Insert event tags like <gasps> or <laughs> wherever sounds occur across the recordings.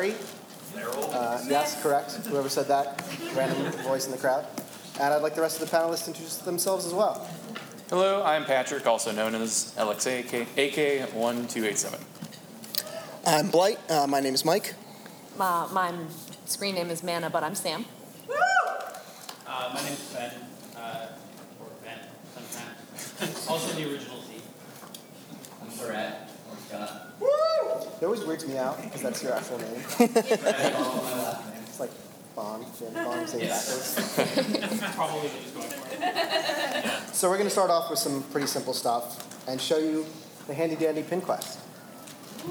Larry. Uh, yes, correct. Whoever said that, random voice in the crowd. And I'd like the rest of the panelists to introduce themselves as well. Hello, I'm Patrick, also known as LXA AK1287. I'm Blight. Uh, my name is Mike. My, my screen name is Mana, but I'm Sam. Uh, my name is Ben, uh, or Ben, sometimes. <laughs> also the original Z. I'm Surratt, or Scott. It always weirds me out because that's your actual name. Surratt, all my last <laughs> name. It's like Bond, James Bond, say it backwards. Probably just going for. <laughs> So we're going to start off with some pretty simple stuff and show you the handy dandy pin quest.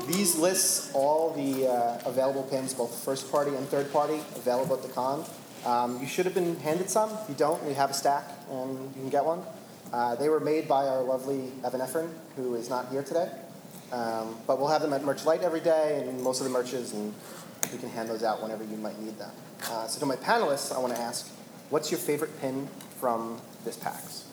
These lists all the uh, available pins, both first party and third party, available at the con. Um, you should have been handed some. If you don't, we have a stack and you can get one. Uh, they were made by our lovely Evan Ephron, who is not here today. Um, but we'll have them at Merch Light every day and most of the merches, and we can hand those out whenever you might need them. Uh, so to my panelists, I want to ask, what's your favorite pin from this PAX?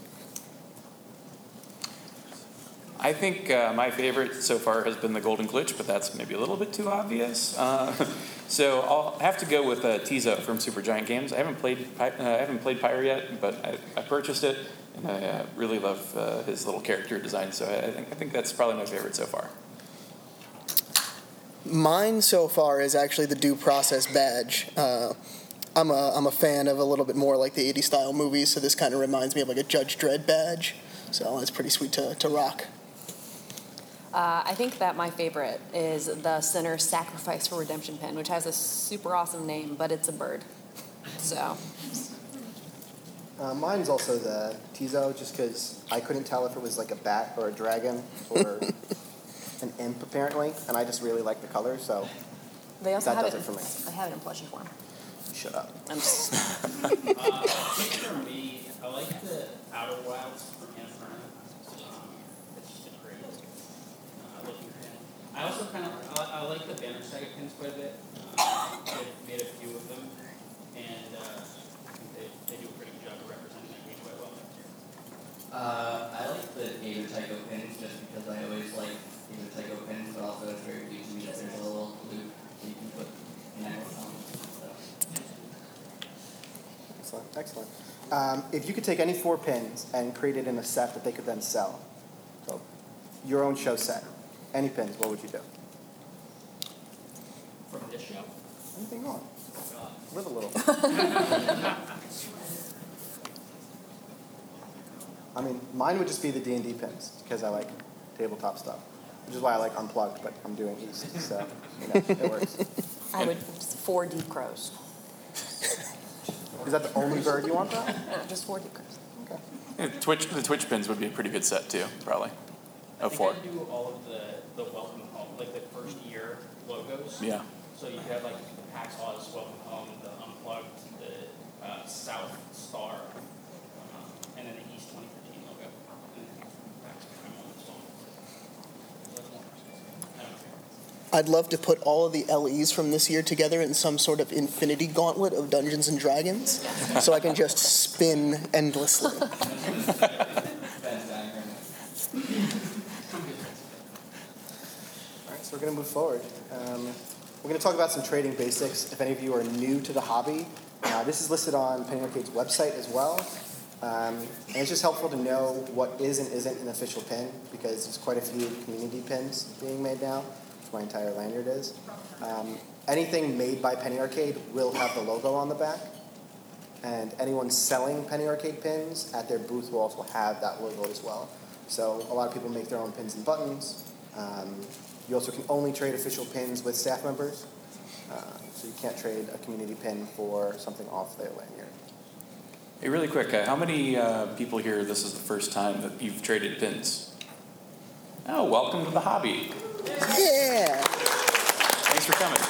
I think uh, my favorite so far has been the Golden Glitch, but that's maybe a little bit too obvious. Uh, <laughs> so I'll have to go with uh, Tizo from Supergiant Games. I haven't played uh, I haven't played Pyre yet, but I, I purchased it, and I uh, really love uh, his little character design. So I, I think I think that's probably my favorite so far. Mine so far is actually the due process badge. Uh, I'm a I'm a fan of a little bit more like the 80s style movies, so this kind of reminds me of like a Judge Dredd badge. So it's pretty sweet to, to rock. Uh, I think that my favorite is the Sinner's Sacrifice for Redemption pin, which has a super awesome name, but it's a bird. So, Uh, mine's also the Tizo, just because I couldn't tell if it was like a bat or a dragon or <laughs> an imp, apparently, and I just really like the color, so they also That have does it, it for me. They have it in plushie form. shut up. <laughs> I'm just, Uh, I think for me, I like the Outer Wilds from Inferno. Um, it's just a great uh, looking pin. I also kind of I, I like the Banner Saga pins quite a bit. Uh, they've made a few of them, and uh, I think they, they do a pretty good job of representing that game quite well. Uh, I like the Gator Tycho pins just because I always like Gator Tycho pins, but also it's very cute to me that there's a little loop that you can put next on. So. Excellent, excellent. Um, if you could take any four pins and create it in a set that they could then sell, so your own show set, any pins, what would you do? From this show. Anything on? Oh, God. Live a little. <laughs> <laughs> I mean, mine would just be the D and D pins because I like tabletop stuff, which is why I like unplugged. But I'm doing East, so you know, it works. <laughs> I would four deep crows. Is that the only bird you want, though? <laughs> Just four deep crows. Okay. Yeah, Twitch the Twitch pins would be a pretty good set too, probably. I Of think four. I'd do all of the, the welcome home, like the first year logos. Yeah. So you have like the PAX Oz welcome home, the unplugged, the uh, South Star, uh, and then the East 2013 logo. And then PAX Prime one as well. So that's one person. I don't care. I'd love to put all of the LEs from this year together in some sort of infinity gauntlet of Dungeons and Dragons, so I can just spin endlessly. All right, so we're going to move forward. Um, we're going to talk about some trading basics. If any of you are new to the hobby, uh, this is listed on Penny Arcade's website as well. Um, and it's just helpful to know what is and isn't an official pin because there's quite a few community pins being made now, my entire lanyard is. Um, anything made by Penny Arcade will have the logo on the back. And anyone selling Penny Arcade pins at their booth will also have that logo as well. So a lot of people make their own pins and buttons. Um, you also can only trade official pins with staff members. Uh, so you can't trade a community pin for something off their lanyard. Hey, really quick, uh, how many uh, people here? This is the first time that you've traded pins. Oh, welcome to the hobby. Yeah. Thanks for coming.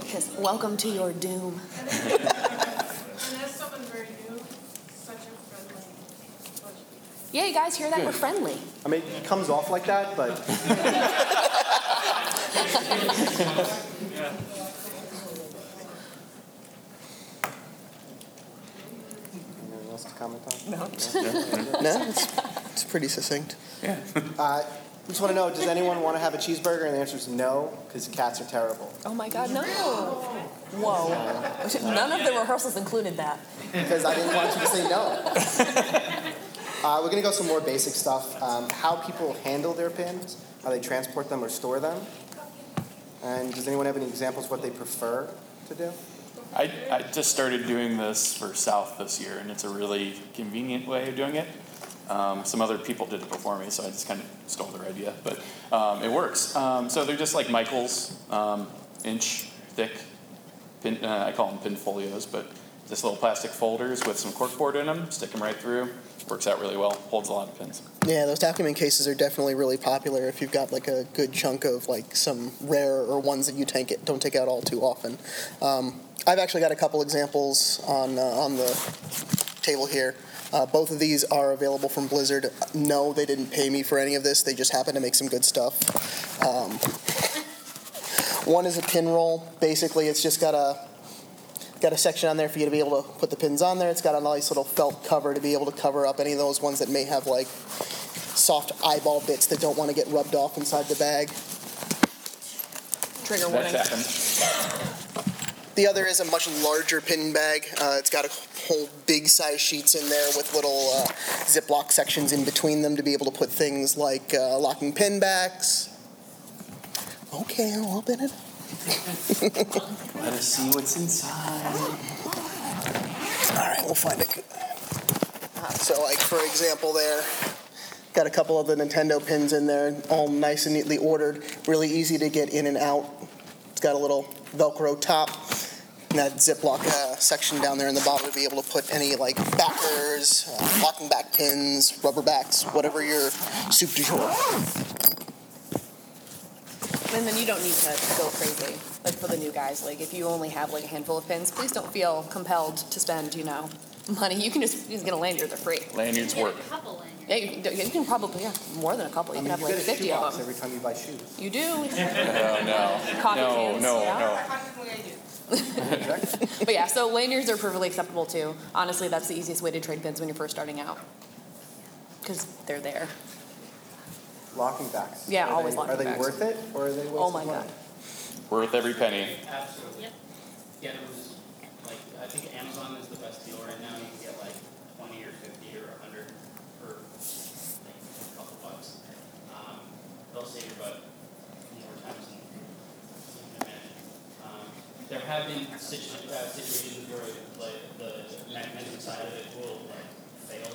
Because welcome to your doom. And as someone very new, such a friendly bunch of people. Yeah, you guys hear that? We're friendly. I mean, it comes off like that, but <laughs> anything else to comment on? No, it's, <laughs> it's pretty succinct. Yeah. <laughs> Uh, just want to know, does anyone want to have a cheeseburger? And the answer is no, because cats are terrible. Oh my God, no. Whoa. <laughs> None of the rehearsals included that. Because I didn't want you to say no. <laughs> Uh, we're going to go some more basic stuff. Um, how people handle their pins, how they transport them or store them. And does anyone have any examples of what they prefer to do? I, I just started doing this for South this year, and it's a really convenient way of doing it. Um, some other people did it before me, so I just kind of stole their idea, but um, it works. Um, so they're just like Michael's, um, inch thick. Pin, uh, I call them pin folios, but just little plastic folders with some corkboard in them. Stick them right through. Works out really well. Holds a lot of pins. Yeah, those document cases are definitely really popular if you've got like a good chunk of like some rare or ones that you take it don't take out all too often. Um, I've actually got a couple examples on uh, on the table here. Uh, both of these are available from Blizzard. No, they didn't pay me for any of this. They just happen to make some good stuff. Um, one is a pin roll. Basically, it's just got a got a section on there for you to be able to put the pins on there. It's got a nice little felt cover to be able to cover up any of those ones that may have like soft eyeball bits that don't want to get rubbed off inside the bag. Trigger warning. That's happened. The other is a much larger pin bag. Uh, it's got a whole big size sheets in there with little uh, Ziploc sections in between them to be able to put things like uh, locking pin backs. Okay, I'll open it. Let us see what's inside. All right, we'll find it. So, like for example, there, got a couple of the Nintendo pins in there, all nice and neatly ordered. Really easy to get in and out. It's got a little Velcro top. And that Ziploc uh, section down there in the bottom to be able to put any like backers, uh, locking back pins, rubber backs, whatever your soup du jour. And then you don't need to go crazy, like for the new guys. Like if you only have like a handful of pins, please don't feel compelled to spend, you know, money. You can just, you just get a lanyard, they're free. Lanyards work. A couple lanyards. Yeah, you can, you can probably, yeah, more than a couple. You I can mean, have like get a 50 of them. every time you buy shoes. You do. <laughs> Oh, no. Coffee No, cans, no, yeah. no. Practically I do. <laughs> But yeah, so lanyards are perfectly acceptable too. Honestly, that's the easiest way to trade pins when you're first starting out. Because they're there. Locking backs. Yeah, Are always they, locking Are they backs. worth it or are they waste Oh my money? God. Worth every penny. Absolutely. Yep. Yeah, there was, like, I think Amazon is the best deal right now, you can get like twenty or fifty or a hundred for, like, a couple bucks. Um, they'll save your butt more times than you can imagine. Um, there have been situ- uh, situations where like the magnetic side of it will like fail.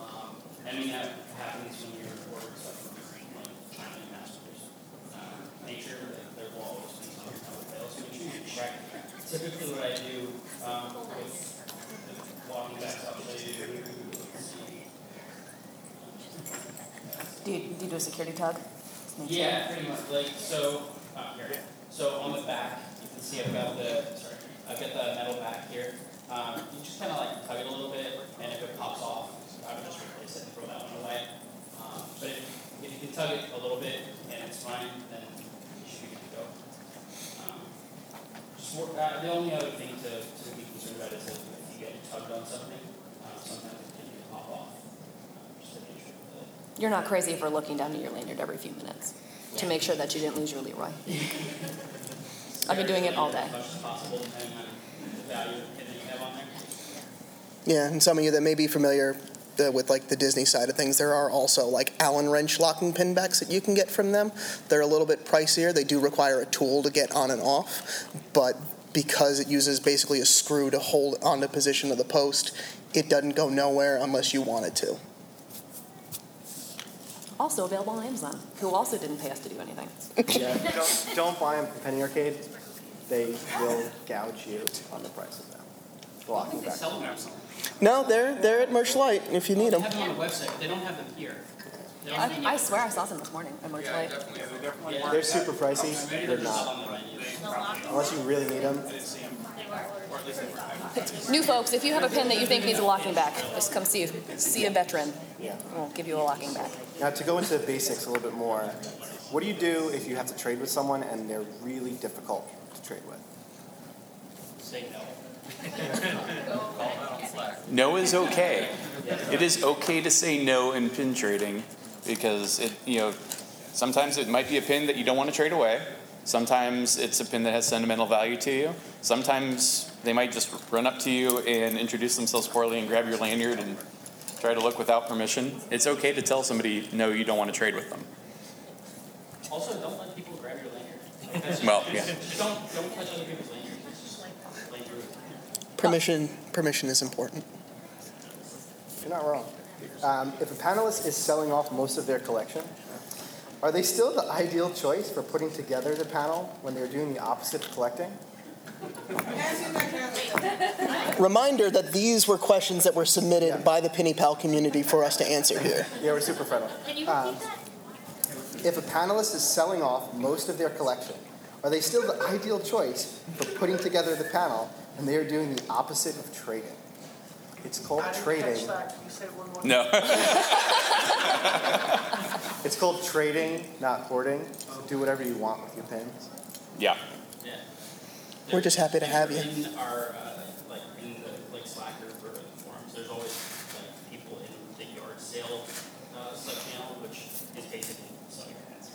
Um, I mean, that happens when you're ordering stuff from like China and masters. Make sure that there will always be some that will fail, so make sure you check. Typically what I do, um, with the walking show you, see. Do you, do you do a security tug? Yeah, pretty much, like, so, uh, here, so on the back, see I've got the, sorry, I've got the metal back here. Um, you just kinda like tug it a little bit, and if it pops off, I would just replace it and throw that one away. Um, but if, if you can tug it a little bit and it's fine, then you should be good to go. Um, uh, the only other thing to, to be concerned about is if you get tugged on something, uh, sometimes it can pop off. Um, Just to make sure You're not crazy for looking down at your lanyard every few minutes to make sure that you didn't lose your Leroy. <laughs> I've been doing it all day. On the the on. Yeah, and some of you that may be familiar uh, with like the Disney side of things, there are also like Allen wrench locking pin backs that you can get from them. They're a little bit pricier. They do require a tool to get on and off, but because it uses basically a screw to hold onto position of the post, it doesn't go nowhere unless you want it to. Also available on Amazon, who also didn't pay us to do anything. <laughs> Yeah, don't, don't buy them from Penny Arcade. They will gouge you on the price of them. The I locking they back. sell them or something. No, they're they're at Merch Light if you need They them. have them on the website, they don't have them here. They don't have them I, I swear I saw some this morning at Merch Light. Yeah. They're super pricey. They're they're not. on the menu. The lock, Unless you really need them. they were ordered. New folks, if you have a pin that you think needs a locking back, just come see see a veteran. Yeah. We'll give you a locking back. Now, to go into the basics a little bit more, what do you do if you have to trade with someone and they're really difficult to trade with? Say no. <laughs> No is okay. It is okay to say no in pin trading because it, you know, Sometimes it might be a pin that you don't want to trade away. Sometimes it's a pin that has sentimental value to you. Sometimes they might just run up to you and introduce themselves poorly and grab your lanyard and try to look without permission. It's okay to tell somebody no, you don't want to trade with them. Also, don't let people grab your lanyard. <laughs> Well, yeah. Don't, don't touch other people's lanyards. It's just like, like. Permission permission is important. You're not wrong. Um, if a panelist is selling off most of their collection, are they still the ideal choice for putting together the panel when they're doing the opposite of collecting? Reminder that these were questions that were submitted Yeah. by the Penny Pal community for us to answer here. Yeah, we're super friendly. Can you Um, that? If a panelist is selling off most of their collection, are they still the ideal choice for putting together the panel and they are doing the opposite of trading? It's called trading. No. <laughs> It's called trading, not hoarding. So do whatever you want with your pins. yeah. Yeah. We're just happy to have you. In our, uh, like, in the, like Slacker for forums, there's always, like, people in the yard sale, uh, sub-channel, which is basically selling your pets.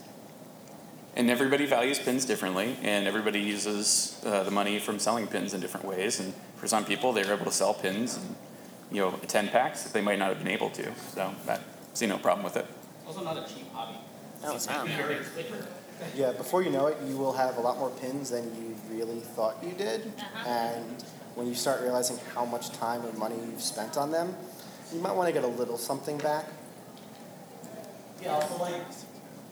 And everybody values pins differently, and everybody uses uh, the money from selling pins in different ways. And for some people, they're able to sell pins, and, you know, 10 packs that they might not have been able to. So I see no problem with it. Also not a cheap hobby. No, it's not. Very expensive. Yeah, before you know it, you will have a lot more pins than you really thought you did. And when you start realizing how much time or money you've spent on them, you might want to get a little something back. Yeah, also like,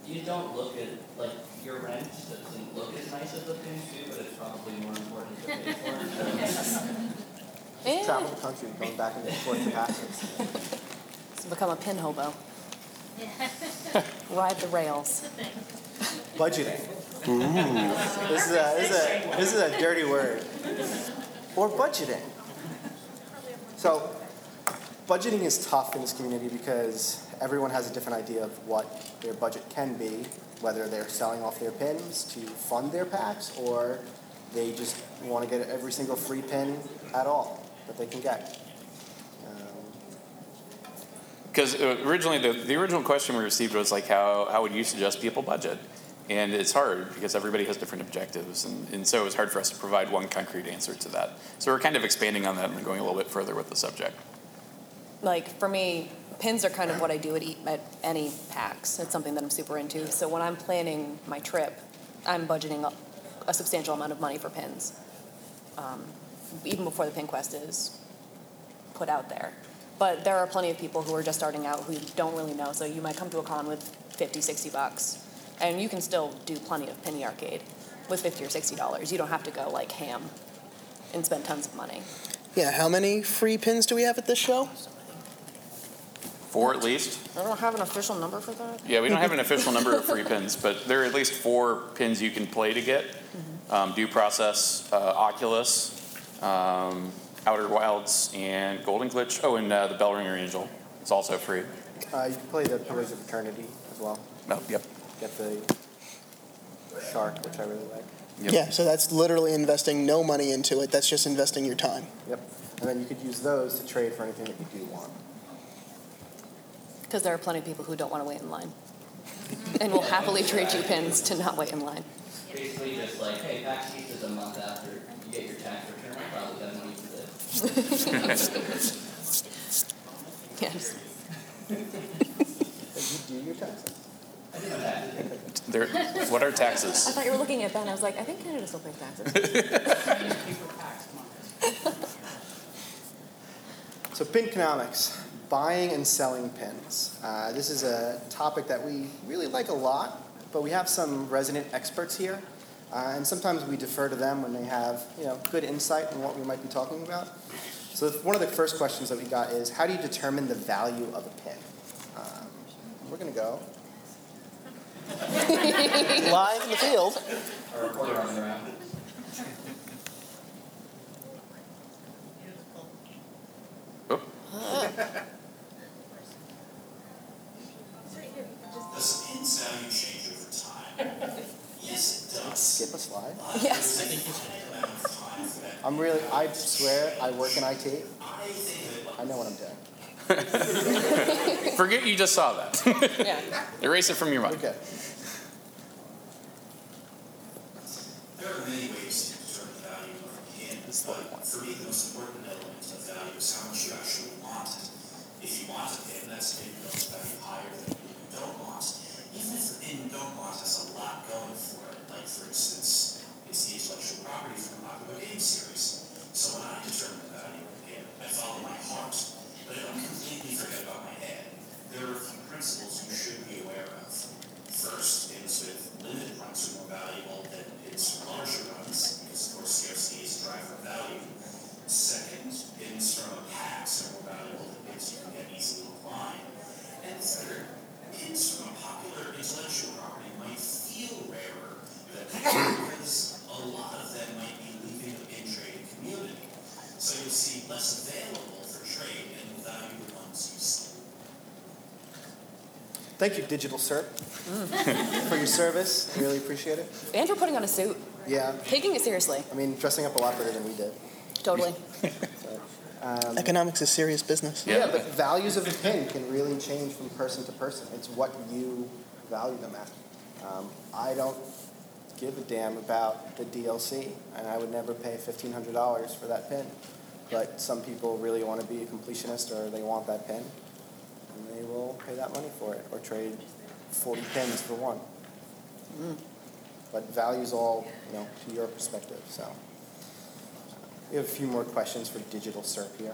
you don't look at, like, your wrench doesn't look as nice as the pin do, but it's probably more important to pay for. <laughs> Eh, Travel the country, going back and forth to passes. it's become a pin hobo. <laughs> Ride the rails. Budgeting. This is a this is a this is a dirty word. Or budgeting. So, budgeting is tough in this community because everyone has a different idea of what their budget can be, whether they're selling off their pins to fund their PAX or they just want to get every single free pin at all that they can get. Um, Because originally, the, the original question we received was like, how, how would you suggest people budget? And it's hard because everybody has different objectives. And, and so it's hard for us to provide one concrete answer to that. So we're kind of expanding on that and going a little bit further with the subject. Like for me, pins are kind of what I do at, e- at any PAX. It's something that I'm super into. So when I'm planning my trip, I'm budgeting a, a substantial amount of money for pins, um, even before the pin quest is put out there. But there are plenty of people who are just starting out who don't really know. So you might come to a con with 50, 60 bucks, and you can still do plenty of penny arcade with 50 or 60 dollars. You don't have to go like ham and spend tons of money. Yeah, how many free pins do we have at this show? Four at least. I don't have an official number for that. Yeah, we don't have an official number of free pins, but there are at least four pins you can play to get. Um, Due Process, uh, Oculus, um, Outer Wilds, and Golden Glitch. Oh, and uh, the Bell Ringer Angel. It's also free. uh, you can play the Pillars of Eternity as well. Oh, yep. Get the shark, which I really like. Yep. Yeah, so that's literally investing no money into it. That's just investing your time. Yep. And then you could use those to trade for anything that you do want. Because there are plenty of people who don't want to wait in line. and will happily trade you pins to not wait in line. Basically just like, hey, PAX East is a month after you get your tax return, I probably got money for this. <laughs> Yes. Hey, you do your taxes. I did. There, what are taxes? I thought you were looking at Ben. I was like, I think Canada still pays taxes. People packs, <laughs> come on. So pinconomics, buying and selling pins. Uh, this is a topic that we really like a lot, but we have some resident experts here, uh, and sometimes we defer to them when they have you know good insight on what we might be talking about. So one of the first questions that we got is, how do you determine the value of a pin? Um, we're gonna go. <laughs> Live in the field. Our reporter on the ground. Oh, Does pin value change over time? Yes, it does. Skip a slide. yes. amount of time for that. I'm really, I swear, I work in IT. I know what I'm doing. <laughs> forget you just saw that. <laughs> Yeah. Erase it from your mind. good. is what we But want. for me, the most important element of value is how much you actually want it. If you want a pin, that's maybe goes value higher than you don't want. Even if the pin you don't want has a lot going for it, like for instance, it's the intellectual property from a popular game series. So when I determine the value of a pin, I follow my heart, but I don't completely forget about my head. There are a few principles you should be aware of. First, pins with limited runs are more valuable than pins from larger runs, because of course scarcity is a driver of value. Second, pins from PAX are more valuable than pins you can get easily online. And third, pins from a popular intellectual property might feel rarer than because a lot of them might be leaving the pin trading community. So you'll see less available for trade and will value the ones you see. Thank you, Digital Serp, for your service. I really appreciate it. And for putting on a suit, Yeah, taking it seriously. I mean, dressing up a lot better than we did. Totally. <laughs> So, um, Economics is serious business. Yeah. yeah, but values of a pin can really change from person to person. It's what you value them at. Um, I don't give a damn about the DLC, and I would never pay fifteen hundred dollars for that pin. But some people really want to be a completionist, or they want that pin, and they will pay that money for it, or trade forty pins for one. But value's all you know to your perspective. So we have a few more questions for Digital Serp here.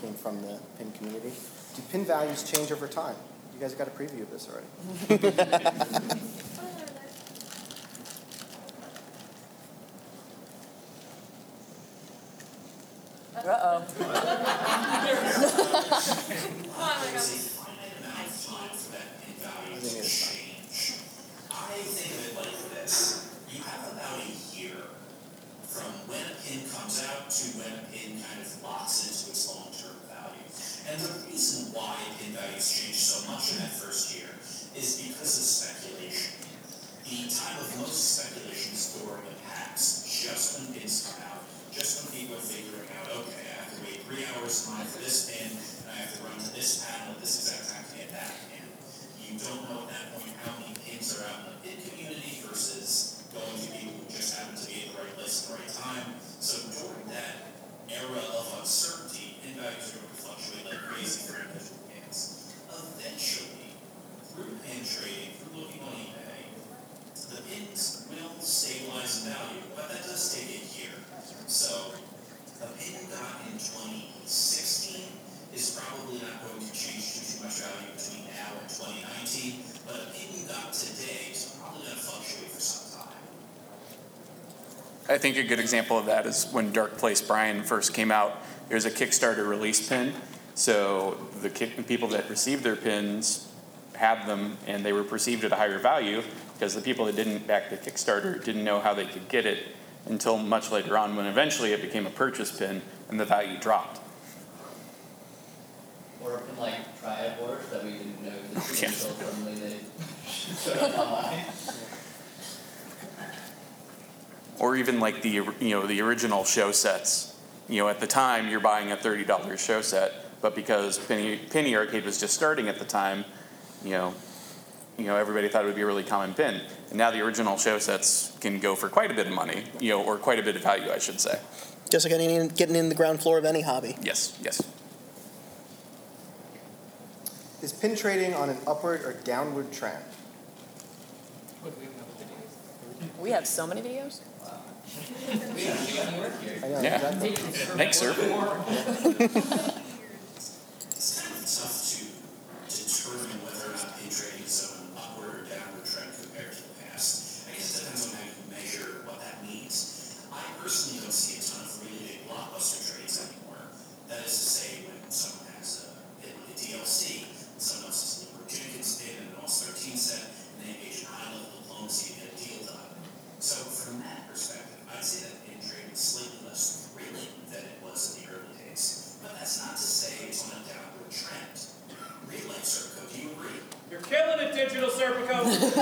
Came from the pin community. Do pin values change over time? You guys got a preview of this already. Uh-oh. Come <laughs> on, my There's God. a finite amount of time for that pin value I to think it's fine. change. I think of it like this. You have about a year from when a pin comes out to when pin kind of locks into its long-term value. And the reason why pin values change so much in that first year is because of speculation. The time of most speculation is during the PAX, just when pins come out, just when people are figuring out, okay, I have to wait three hours in line for this pin, and I have to run to this panel at this exact time to get that pin. You don't know at that point how many pins are out in the community versus going to people who just happen to be at the right place at the right time. So during that era of uncertainty, pin values are going to fluctuate like crazy for individual pins. Eventually, through pin trading, through looking on eBay, the pins will stabilize in value, but that does take a year. So a pin got in 2016 is probably not going to change too, much value between now and 2019, but a pin got today is probably going to fluctuate for some time. I think a good example of that is when Dark Place Brian first came out. There's a Kickstarter release pin, so the people that received their pins had them, and they were perceived at a higher value because the people that didn't back the Kickstarter didn't know how they could get it until much later on, when eventually it became a purchase pin and the value dropped. Or in like triad boards that we didn't know existed <laughs> Yeah. until suddenly they showed up online. Or even like the you know the original show sets. You know, at the time you're buying a thirty dollars show set, but because Penny Penny Arcade was just starting at the time, you know, you know everybody thought it would be a really common pin. And now the original show sets can go for quite a bit of money, you know, or quite a bit of value, I should say. Just like getting in, getting in the ground floor of any hobby. Yes, yes. Is pin trading on an upward or downward trend? We have so many videos. Yeah. Thanks, sir. <laughs> It's kind of tough to determine whether or not pin trading is on an upward or downward trend compared to the past. I guess it depends on how you measure what that means. I personally don't see a ton of really big blockbuster trades anymore. That is to say, when someone has a hit with a DLC, and someone else has a Leroy Jenkins pin and an All 13 set, and they engage in high level diplomacy to get a deal done. So from that perspective, I'd say that pin trading is slightly less thrilling than it was in the early days. But that's not to say it's on a downward trend. Real life Serco, do you agree? You're killing it, Digital Serpico. That's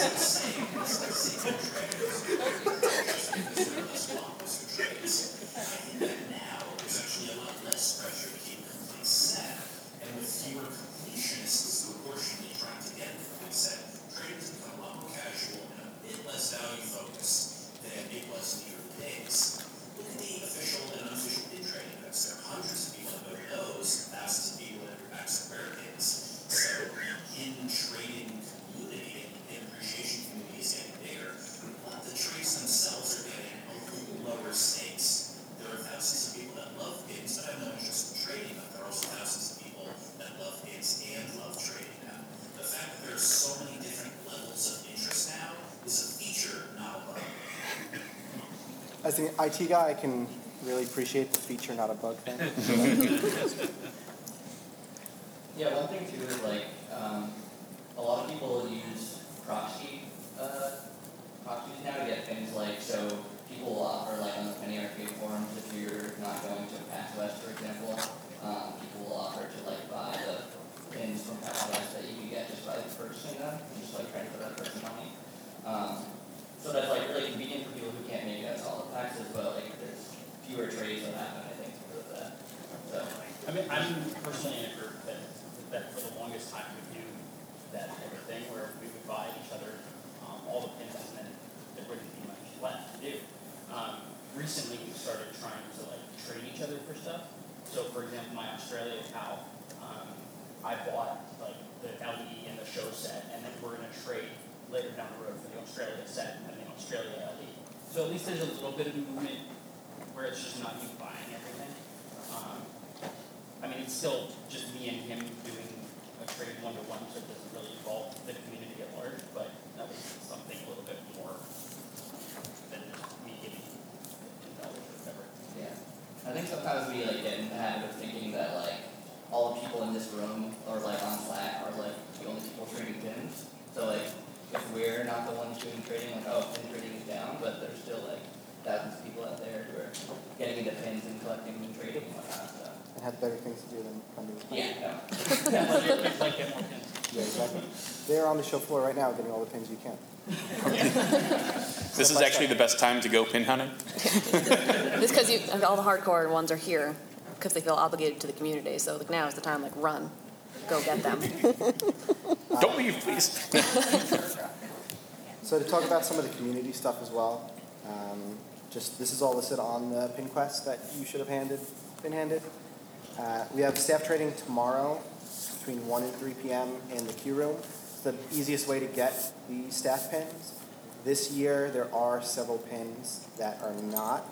not saying, that's not saying trades. Just because there are less blockbuster trades. I think that now there's actually a lot less pressure to keep a complete set. And with fewer completionists proportionally trying to get a complete set, trading has become a lot more casual and a bit less value focused than it was in the early days. Look at the official and unofficial pin trading events. There are hundreds of people that go to those, thousands of people that are back to rare pins. So the pin trading community and the pin appreciation community is getting bigger, but the trades themselves are getting a little lower stakes. There are thousands of people that love pins that have no interest in trading, but there are also thousands of people that love pins and love trading now. The fact that there are so many different levels of interest now is a feature, not a bug. As an IT guy, I can really appreciate the feature, not a bug thing. <laughs> Yeah, one thing too is like, um, a lot of people use proxy, uh, proxies now to get things like, so people will offer like on the Penny Arcade forums, if you're not going to PAX West, for example, um, people will offer to like buy the pins from PAX West that you can get just by purchasing them, and just like try to put that person money. Um, so that's like really convenient for people who can't make it at all the taxes, but like there's fewer trades that happen, I think, because of that, so. I mean, A group that, that for the longest time would do that type of thing, where we would buy each other, um, all the pins, and then there wouldn't be much left to do. Um, recently, we started trying to like trade each other for stuff. So for example, my Australia pal, um, I bought like the LE and the show set, and then we're gonna trade later down the road for the Australia set and the Australia LE. So at least there's a little bit of movement where it's just not you buying everything. Um, I mean, it's still just me and him doing a trade one to one, so it doesn't really involve the community at large, but that was something a little bit more than just me giving fifteen dollars or whatever. Yeah, I think sometimes we like get in the habit of thinking that like all the people in this room or like on Slack are like the only people trading pins. So like if we're not the ones doing trading, like oh pin trading is down, but there's still like thousands of people out there who are getting into pins and collecting and trading and whatnot. So and have better things to do than come to yeah, no. Yeah, <laughs> like, it's like get more pins. Yeah, exactly. They're on the show floor right now getting all the pins you can. <laughs> This is actually the best time to go pin hunting. It's <laughs> because all the hardcore ones are here because they feel obligated to the community. So like now is the time, like run, go get them. <laughs> Don't leave, please. So to talk about some of the community stuff as well, um, just this is all listed on the pin quest that you should have handed, been handed. Uh, we have staff trading tomorrow between 1 and 3 p.m. in the queue room. It's the easiest way to get the staff pins. This year, there are several pins that are not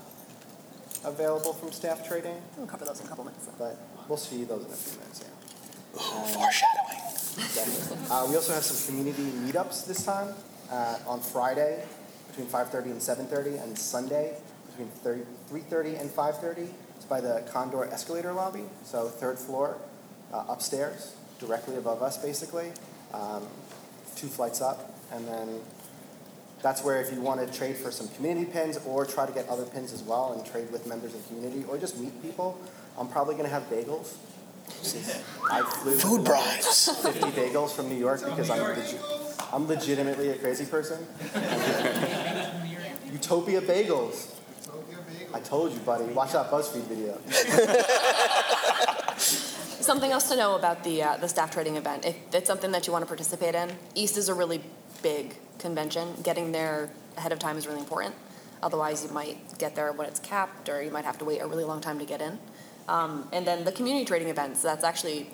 available from staff trading, We'll cover those in a couple minutes. but we'll see those in a few minutes. Yeah. Um, Foreshadowing. Exactly. Uh, we also have some community meetups this time uh, on Friday between 5:30 and 7:30, and Sunday between 30, 3:30 and 5:30. It's by the Condor Escalator Lobby, so third floor, uh, upstairs, directly above us, basically, um, two flights up, and then that's where if you want to trade for some community pins or try to get other pins as well and trade with members of the community or just meet people, I'm probably going to have bagels. I flew Food bribes. 50 bagels from New York because I'm, legi- I'm legitimately a crazy person. <laughs> Utopia Bagels. I told you, buddy. Watch that BuzzFeed video. <laughs> Something else to know about the uh, the staff trading event. If it's something that you want to participate in, East is a really big convention. Getting there ahead of time is really important. Otherwise, you might get there when it's capped, or you might have to wait a really long time to get in. Um, and then the community trading events. That's actually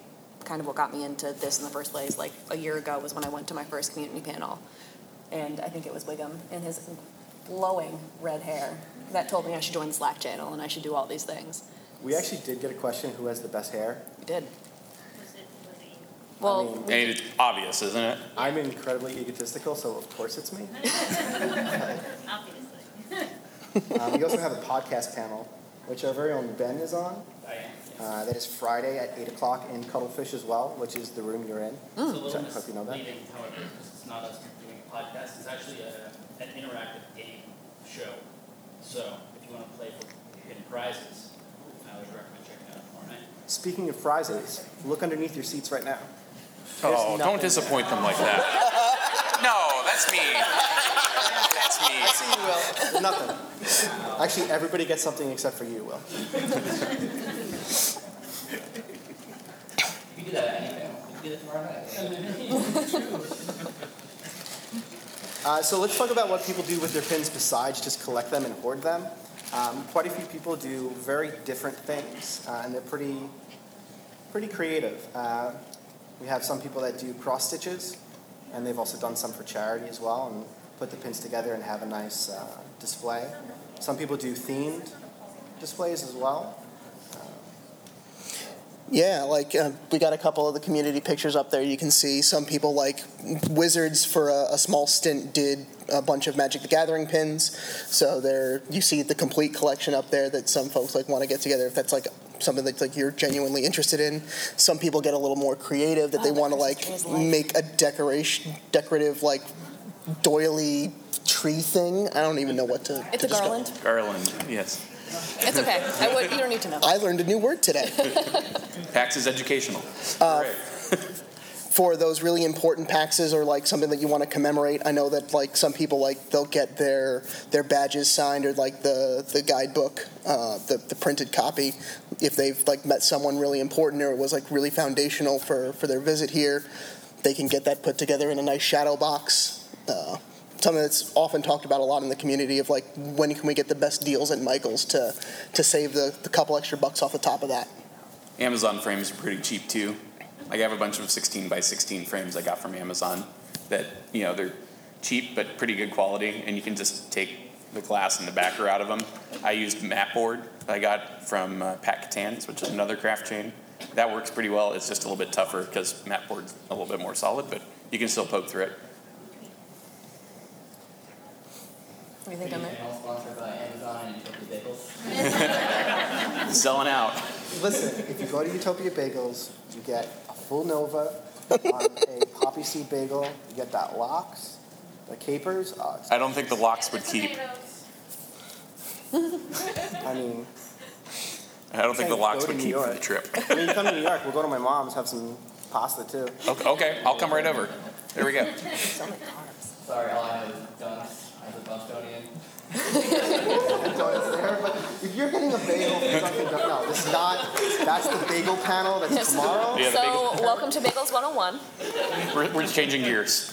kind of what got me into this in the first place. Like a year ago was when I went to my first community panel, and I think it was Wiggum and his glowing red hair that told me I should join the Slack channel and I should do all these things. We actually did get a question who has the best hair. We did. Was it, Well, mean- I mean, it's obvious, isn't it? I'm incredibly egotistical, so of course it's me. <laughs> obviously. Um, we also have a podcast panel, which our very own Ben is on. I am. Uh, that is Friday at 8 o'clock in Cuttlefish as well, which is the room you're in. It's a little So I hope you know that. misleading, however, because it's not us doing a podcast, it's actually a, an interactive game show. So if you want to play for getting prizes, I would recommend checking out tomorrow night. Speaking of prizes, look underneath your seats right now. Oh, don't disappoint them like that. <laughs> No, that's me. That's me. I see you, Will. Nothing. Actually, everybody gets something except for you, Will. You can do that at any panel. You can do it tomorrow night. <laughs> Uh, so let's talk about what people do with their pins besides just collect them and hoard them. Um, quite a few people do very different things, uh, and they're pretty, pretty creative. Uh, we have some people that do cross stitches, and they've also done some for charity as well, and put the pins together and have a nice uh, display. Some people do themed displays as well. Yeah, like uh, we got a couple of the community pictures up there. You can see some people like Wizards for a, a small stint did a bunch of Magic the Gathering pins. So there, you see the complete collection up there that some folks like want to get together. If that's like something that like you're genuinely interested in, some people get a little more creative that Oh, they want to like tree is life. make a decoration, decorative like doily tree thing. I don't even know what to. It's to a describe. garland. Garland, yes. It's okay. I would, you don't need to know. I learned a new word today. <laughs> PAX is educational. Uh, <laughs> for those really important paxes or like something that you want to commemorate. I know that like some people like they'll get their their badges signed or like the the guidebook, uh, the the printed copy, if they've like met someone really important or it was like really foundational for for their visit here. They can get that put together in a nice shadow box. Uh, something that's often talked about a lot in the community of like when can we get the best deals at Michael's to to save the, the couple extra bucks off the top of that. Amazon frames are pretty cheap too. Like I have a bunch of 16 by 16 frames I got from Amazon that, you know, they're cheap but pretty good quality and you can just take the glass and the backer out of them. I used mat board I got from uh, Pat Catan's, which is another craft chain. That works pretty well. It's just a little bit tougher because mat board's a little bit more solid, but you can still poke through it. What do you think on that? Channel sponsored by Amazon and Utopia Bagels. <laughs> Selling out. Listen, if you go to Utopia Bagels, you get a full Nova on a poppy seed bagel. You get that lox, the capers. Oh, I don't think the lox would keep. I mean, I don't think the Go lox would keep for York. the trip. when you come to New York, we'll go to my mom's, have some pasta too. Okay, okay, I'll come right over. There we go. <laughs> So many carbs. Sorry, all I know is dunks as a Bostonian. donuts there, but if you're getting a bagel from Dunkin' Donuts, no, this is not. That's the bagel panel. That's Yes. tomorrow. Yeah, the So, bagel- welcome to Bagels 101. We're, we're just changing gears.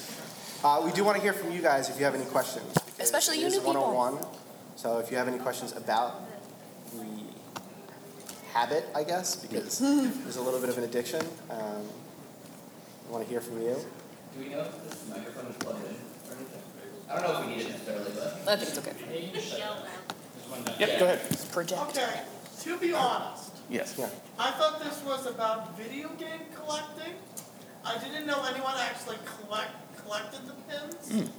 Uh, we do want to hear from you guys if you have any questions. because Especially it you is new people. 101. So if you have any questions about the habit, I guess, because <laughs> there's a little bit of an addiction, um, we want to hear from you. Do we know if this microphone is plugged in or anything? I don't know if we need it necessarily, but. I think it's okay. Yep, go ahead. Project. Okay, to be honest, Yes. Yeah. I thought this was about video game collecting. I didn't know anyone actually collect collected the pins.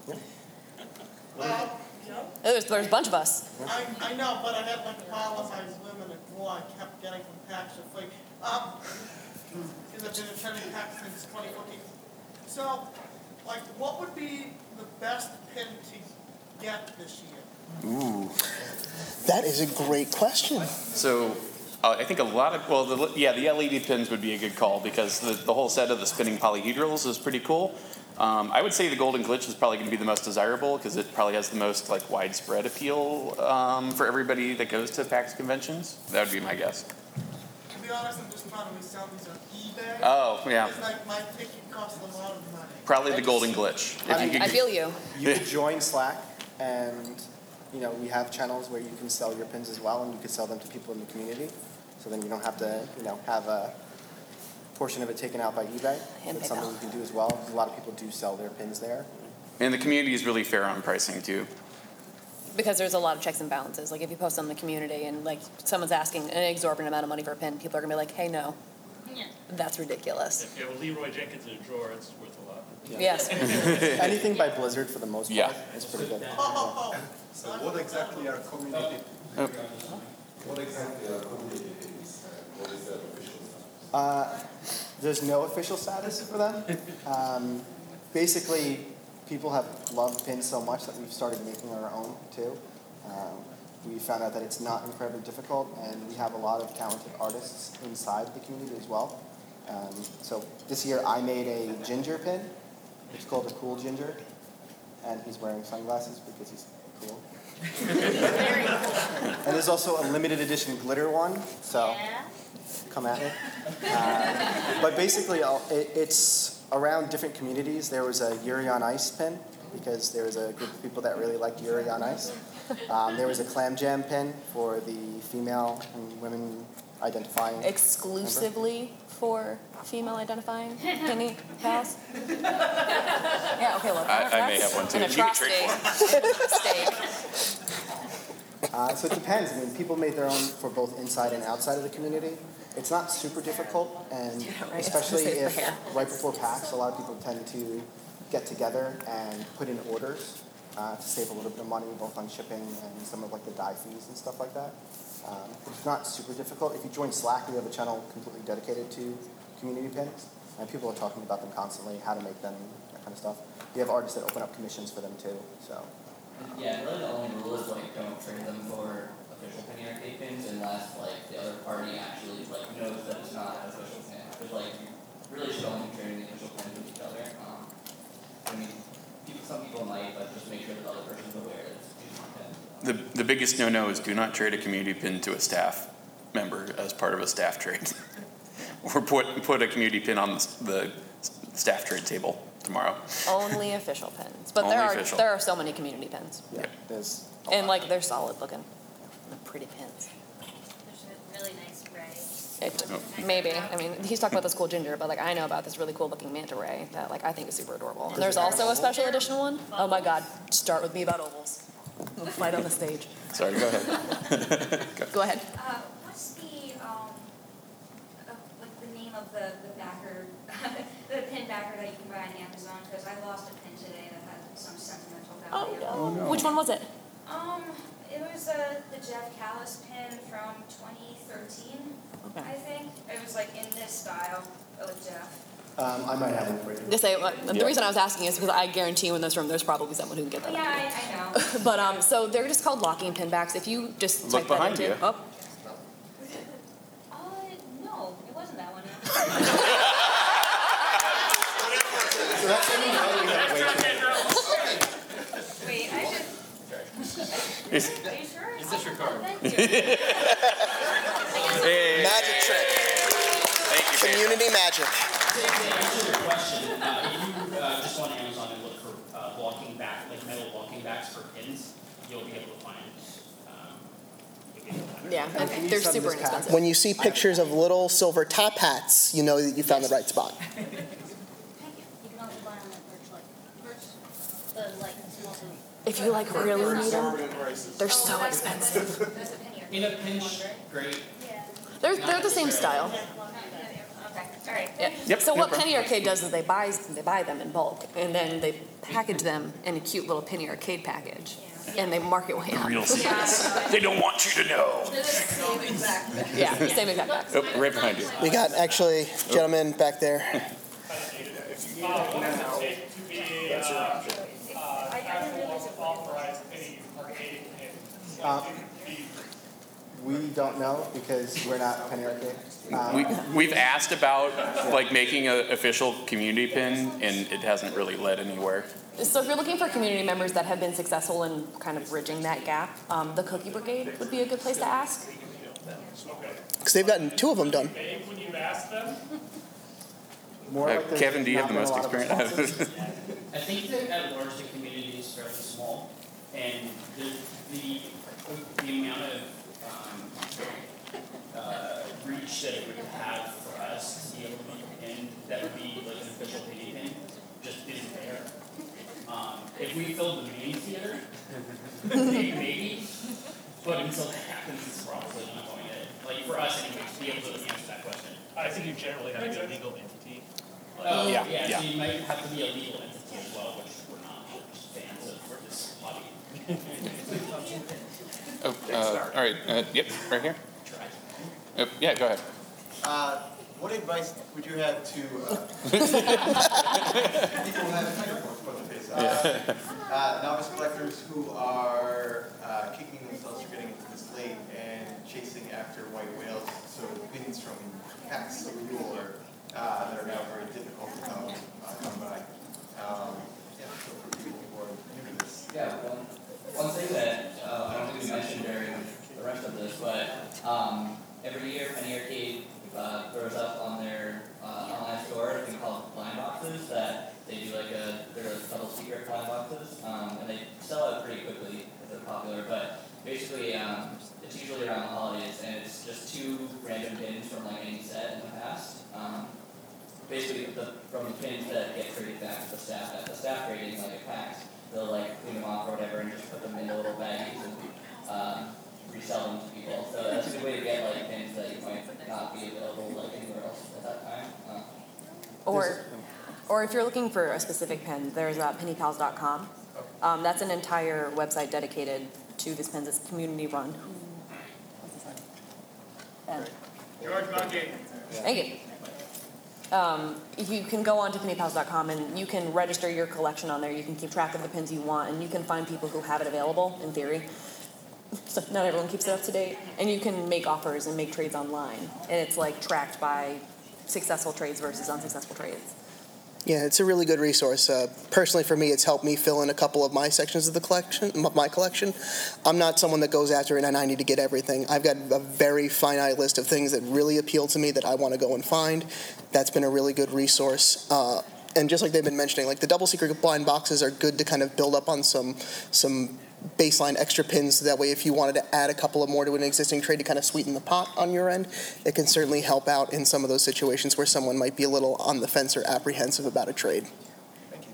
Um, There's, there's a bunch of us. I, I know, but I had like a pile of my women and wool I kept getting from packs of Fleet. Um, because I've been attending PAX since 2014. So, like, what would be the best pin to get this year? Ooh. That is a great question. So uh, I think a lot of, well, the, yeah, the LED pins would be a good call because the, the whole set of the spinning polyhedrals is pretty cool. Um, I would say the Golden Glitch is probably going to be the most desirable because it probably has the most like widespread appeal um, for everybody that goes to PAX conventions. That would be my guess. To be honest, I'm just trying to resell these on. Oh, yeah. It's like my ticket costs a lot of money. Probably the Golden Glitch. If I you mean, could I feel you. <laughs> You could join Slack, and you know we have channels where you can sell your pins as well, and you can sell them to people in the community. So then you don't have to, you know, have a portion of it taken out by eBay. And That's something PayPal. you can do as well. 'cause a lot of people do sell their pins there. and the community is really fair on pricing too. Because there's a lot of checks and balances. Like if you post on the community and like someone's asking an exorbitant amount of money for a pin, people are gonna be like, hey, no. That's ridiculous. If you have a Leroy Jenkins in a drawer, it's worth a lot. Yes. <laughs> Anything by Blizzard for the most part Yeah. is pretty good. Oh, oh, oh. So what exactly are community? Oh. What exactly are community pins and what is their official status? Uh, there's no official status for them. Um, basically, people have loved pins so much that we've started making our own too. Um, we found out that it's not incredibly difficult, and we have a lot of talented artists inside the community as well. Um, so this year, I made a ginger pin. It's called a cool ginger, and he's wearing sunglasses because he's cool. and there's also a limited edition glitter one. So come at me. Uh, but basically, it, it's around different communities. There was a Yuri on Ice pin because there was a group of people that really liked Yuri on Ice. Um, there was a Clam Jam pin for the female and women identifying. Exclusively for female identifying <laughs> penny pals? Yeah, okay, well, I- I may have one too. an You can trade atrocity. Uh, so it depends. I mean, people made their own for both inside and outside of the community. It's not super difficult, and right. especially <laughs> if right before PAX, a lot of people tend to get together and put in orders uh, to save a little bit of money, both on shipping and some of like the die fees and stuff like that. Um, it's not super difficult. If you join Slack, we have a channel completely dedicated to community pins, and people are talking about them constantly, how to make them, that kind of stuff. We have artists that open up commissions for them too. So. Yeah, really the only rule is like don't trade them for official penny arcade pins unless like the other party actually like knows that it's not an official pin. Because like you really should only trading the official pins with each other. Um, I mean, some people might, but just make sure the other person's aware that it's a. The, the biggest no-no is do not trade a community pin to a staff member as part of a staff trade. <laughs> Or put, put a community pin on the, the staff trade table tomorrow. Only <laughs> official pins, but there Only are, official. there are so many community pins. Yeah, there's a And lot. like, they're solid looking, They're pretty pins. There's a really nice ray. It, Oh. maybe, I mean, he's talking about this cool ginger, but like, I know about this really cool looking manta ray that like, I think is super adorable. And there's also a special edition one. Oh my god, start with me about ovals. We'll fight on the stage. Sorry, go ahead. <laughs> Go ahead. Uh, what's the, um, uh, like the name of the, the backer, <laughs> the pin backer that you can buy on Amazon? Because I lost a pin today that had some sentimental value. Oh value. no, which one was it? Um, it was, uh, the Jeff Kalles pin from twenty thirteen, I think. It was like in this style of Jeff. Um, I might have one for you. Just say, uh, the Yeah. reason I was asking is because I guarantee you in this room, there's probably someone who can get that. yeah, I, I know. <laughs> But um, so they're just called locking pin backs. If you just Look type that behind into, you. oh, <laughs> Uh, no, it wasn't that one. <laughs> So that's when you know we have way too many. Wait, I should, Is- sure? Is this your card? Thank you. Hey, <laughs> Magic trick. thank you, Pedro. Community magic. To answer your question, uh, if you, uh, just go on Amazon and look for, uh, locking back, like metal locking backs for pins, you'll be able to find, um, you'll be able to find. yeah, And can you they're super this pack? inexpensive. When you see pictures of little silver top hats, you know that you found the right spot. <laughs> Thank you. You can also buy on that merch, like, merch, the, like, small thing. If you like really need them, they're Oh, so expensive. That's a penny or In a pinch, great, They're they're the same style. Okay, all right. Yeah. Yep, So no what problem. Penny Arcade does is they buy they buy them in bulk and then they package them in a cute little Penny Arcade package, and they mark it way up. Real secrets. They don't want you to know. They're same exact. Yeah, same exact back. Oh, right behind you. We got actually gentlemen back there. That's your option. Uh, we don't know because we're not Penny Arcade. Um, We, we've asked about like making an official community pin and it hasn't really led anywhere. So if you're looking for community members that have been successful in kind of bridging that gap, um, the Cookie Brigade would be a good place to ask. Because they've gotten two of them done. When you've asked them, more Uh, like Kevin, do you have the most a lot of responses. experience? <laughs> I think that at large the community is fairly small, and the the the amount of um, uh, reach that it would have for us to be able to be pinned, that would be like an official pinning pin, just isn't there. Um, if we filled the main theater, maybe, maybe, but until that happens, it's probably not going to. Like for us, anyway, to be able to answer that question. I think you generally have to be a legal entity. Oh, Yeah, yeah, yeah. so you might have to be a legal entity as well, which we're not, we're just fans of this hobby. <laughs> Oh, uh, all right, uh, yep, right here. Uh, yeah, go ahead. Uh, what advice would you have to, uh, <laughs> people who have tiger forms put the face, uh, uh, novice collectors who are, uh, kicking themselves for getting into this late and chasing after white whales, so pins from PAX of rule are, uh, that are now very difficult to come, uh, come by. Um, yeah, so for people who are new to this. Yeah, one, one thing that uh, I don't think we mentioned during the rest of this, but um, every year Penny Arcade uh, throws up on their uh, online store a thing called blind boxes that they do like a they're like double secret blind boxes um, and they sell out pretty quickly if they're popular. But basically, um, it's usually around the holidays and it's just two random pins from like any set in the past. Um, basically, the, from the pins that get traded back to the staff at the staff rating like a pack they'll like clean them off or whatever and just put them into little baggies and um, resell them to people. So that's a good way to get like pins that you might not be available like anywhere else at that time. Uh, Or, or if you're looking for a specific pen, there's uh, pennypals.com. Um, that's an entire website dedicated to this pen. It's community run. Ben. George Monkey. Thank you. Um, you can go on to pennypals.com and you can register your collection on there. You can keep track of the pins you want, and you can find people who have it available. In theory, so not everyone keeps it up to date, and you can make offers and make trades online, and it's like tracked by successful trades versus unsuccessful trades. Yeah, it's a really good resource. Uh, personally, for me, it's helped me fill in a couple of my sections of the collection, my collection. I'm not someone that goes after it and I need to get everything. I've got a very finite list of things that really appeal to me that I want to go and find. That's been a really good resource. Uh, and just like they've been mentioning, like the double secret blind boxes are good to kind of build up on some some baseline extra pins. So that way, if you wanted to add a couple of more to an existing trade to kind of sweeten the pot on your end, it can certainly help out in some of those situations where someone might be a little on the fence or apprehensive about a trade. Thank you.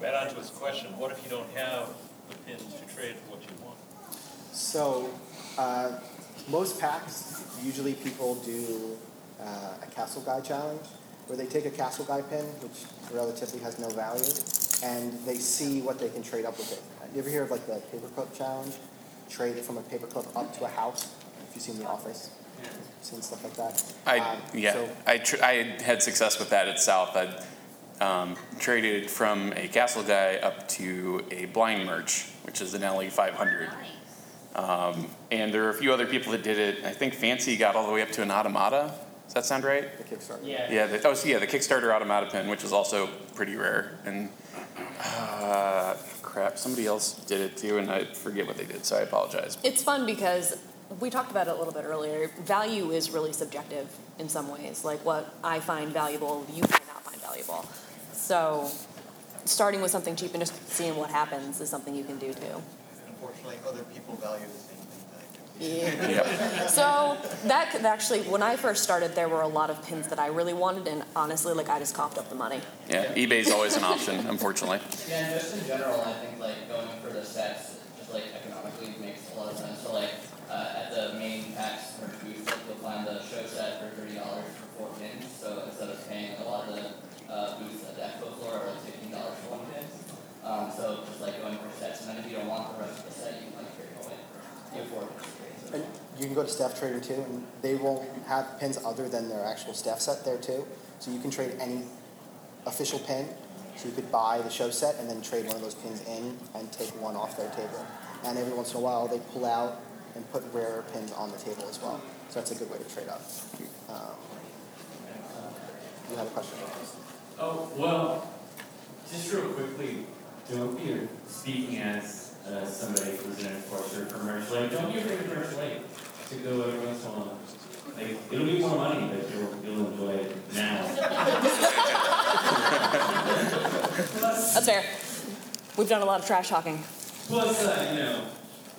To add on to his question, what if you don't have the pins to trade for what you want? So, uh, most PAX, usually people do uh, a Castle Guy challenge, where they take a Castle Guy pin, which relatively has no value, and they see what they can trade up with it. You ever hear of like the paperclip challenge? Trade it from a paperclip up to a house. If you've seen The Office, seen stuff like that. I Um, yeah, so- I tr- I had success with that at South. I um, traded from a Castle guy up to a blind merch, which is an LE 500. Um, and there are a few other people that did it. I think Fancy got all the way up to an Automata. Does that sound right? The Kickstarter. Yeah. Yeah. The, oh, so yeah, the Kickstarter Automata pin, which is also pretty rare. And uh, crap, somebody else did it too, and I forget what they did, so I apologize. It's fun because we talked about it a little bit earlier. Value is really subjective in some ways. Like what I find valuable, you might not find valuable. So, starting with something cheap and just seeing what happens is something you can do too. Unfortunately, other people value the same thing that I do. Yeah. So that could actually, when I first started, there were a lot of pins that I really wanted, and honestly, like I just coughed up the money. Yeah, eBay's always an option, unfortunately. Yeah, and just in general, I think like going for the sets, just like economically makes a lot of sense. So like uh, at the main PAX merch booth, like, you'll find the show set for thirty dollars for four pins. So instead of paying a lot of the uh, booths at the expo floor are like fifteen dollars for one pin. Um, so just like going for sets, and then if you don't want the rest of the set, you can like have. And you can go to Staff Trader too, and they won't have pins other than their actual staff set there too. So you can trade any official pin. So you could buy the show set and then trade one of those pins in and take one off their table. And every once in a while, they pull out and put rare pins on the table as well. So that's a good way to trade up. Um, you had a question? Oh, well, just real quickly, don't be speaking as uh, somebody who's an enforcer for Merch Lake, don't be afraid of Merch Lake to go every once in a while. Like, it'll be more money, but you'll, you'll enjoy it now. That's fair. We've done a lot of trash talking. Plus, uh, you know,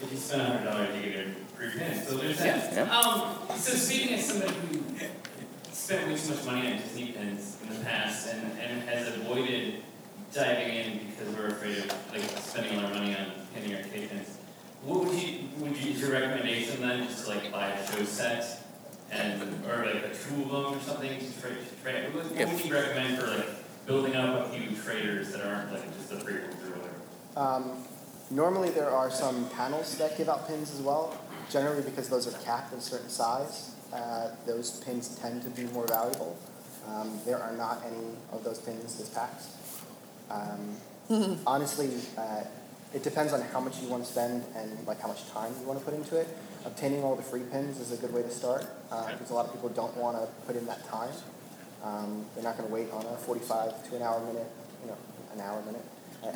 if you spend a hundred dollars, you get a free pin, so there's that. Yeah, yeah. Um, so speaking as somebody who spent way too much money on Disney pins in the past and, and has avoided diving in because we're afraid of like spending all our money on penny arcade pins, what would you, would you, your recommendation then just like buy a show set and, or like a two of them or something to trade, to trade, what, what would you recommend for like building up a few traders that aren't like just the free ones or whatever? Um, normally there are some panels that give out pins as well. Generally because those are capped in a certain size, uh, those pins tend to be more valuable. Um, there are not any of those pins this PAX. Um, <laughs> honestly, uh, it depends on how much you want to spend and like how much time you want to put into it. Obtaining all the free pins is a good way to start because a lot of people don't want to put in that time. Um, they're not going to wait on a 45 to an hour minute, you know, an hour minute,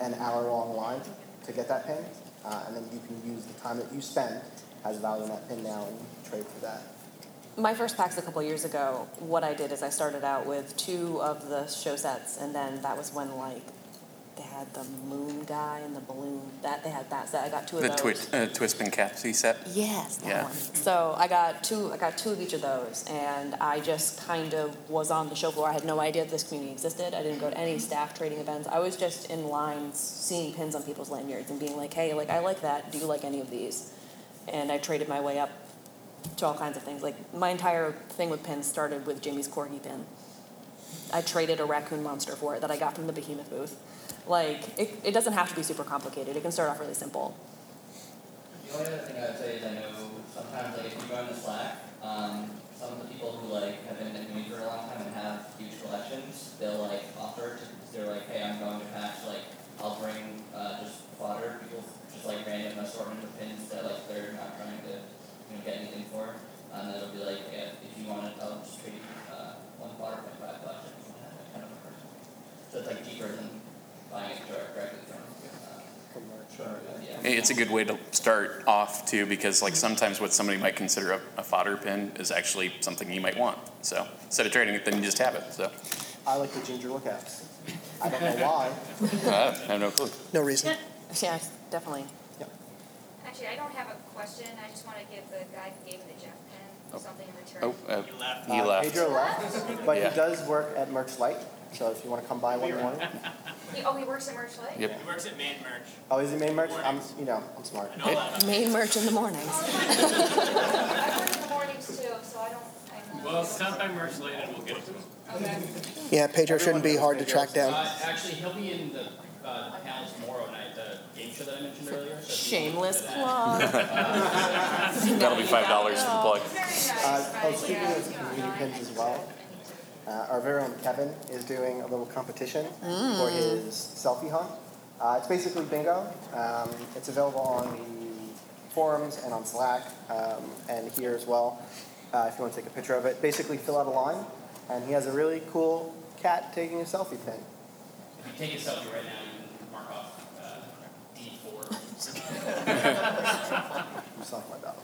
an hour long line to get that pin, uh, and then you can use the time that you spend has value in that pin now and trade for that. My first PAX a couple years ago, what I did is I started out with two of the show sets, and then that was when like they had the moon guy and the balloon. That they had that set. I got two of The those. twist, uh, twist and Capsy set. Yes, that Yeah. one. So I got two. I got two of each of those, and I just kind of was on the show floor. I had no idea this community existed. I didn't go to any staff trading events. I was just in lines, seeing pins on people's lanyards, and being like, "Hey, like I like that. Do you like any of these?" And I traded my way up to all kinds of things. Like my entire thing with pins started with Jimmy's corgi pin. I traded a raccoon monster for it that I got from the Behemoth booth. Like it, it doesn't have to be super complicated. It can start off really simple. The only other thing I would say is I know sometimes like if you go into Slack, um, some of the people who like have been in the community for a long time and have huge collections, they'll like offer to, they're like, hey, I'm going to patch, like, I'll bring, uh, just fodder, people, just like random assortment of pins that like they're not trying to, you know, get anything for. And then it'll be like, yeah, if you want it, I'll just trade you, one fodder for five bucks or something that, kind of a person. So it's like cheaper than buying it direct- directly from, uh, yeah. It's a good way to start off too, because like sometimes what somebody might consider a, a fodder pin is actually something you might want. So instead of trading it, then you just have it. So I like the ginger lookouts. I don't know why. <laughs> uh, I have no clue. No reason. Yeah, definitely. Actually, I don't have a question, I just wanna give the guy who gave me the Jeff pen something in return. Oh, uh, left. he Uh, left. Pedro left, but Yeah. he does work at Merch Light. So if you want to come by one morning. <laughs> He, oh, he works at Merch Light? Yep. He works at Main Merch. Oh, is he main merch? I'm, you know, I'm smart. Know that. Main merch in the mornings. I work in the mornings too, so I don't, I. Well, stop by Merch later and we'll get it to him. Okay. Yeah, Pedro shouldn't be hard to track down. Uh, actually, he'll be in the, uh, panel tomorrow night, the game show that I mentioned earlier. so Shameless want to plug. <laughs> That'll be five dollars for the plug. Very Uh, oh, speaking yeah, of you community pins as well, uh, our very own Kevin is doing a little competition for his selfie hunt. Uh, it's basically bingo. Um, it's available on the forums and on Slack um, and here as well. Uh, if you want to take a picture of it, basically fill out a line, and he has a really cool cat taking a selfie pin. If you take a selfie right now, you can mark off, uh, D four. You suck my dog.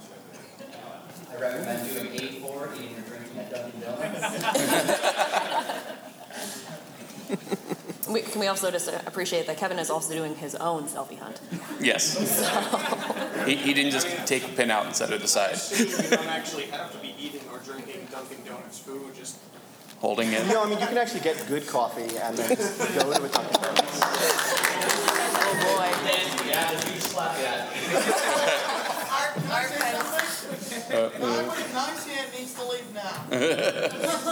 I recommend doing eight four, eating or drinking at Dunkin' Donuts. We, can we also just appreciate that Kevin is also doing his own selfie hunt? Yes. <laughs> So. He, he didn't just take a pin out and set it aside. You don't actually have to be eating or drinking Dunkin' Donuts food, just Holding it. No, I mean you can actually get good coffee and then go to a Dunkin' Donuts. Oh boy. Yeah, the huge slap, yeah. Art, can I say something? Uh, nice here needs to leave now. This is the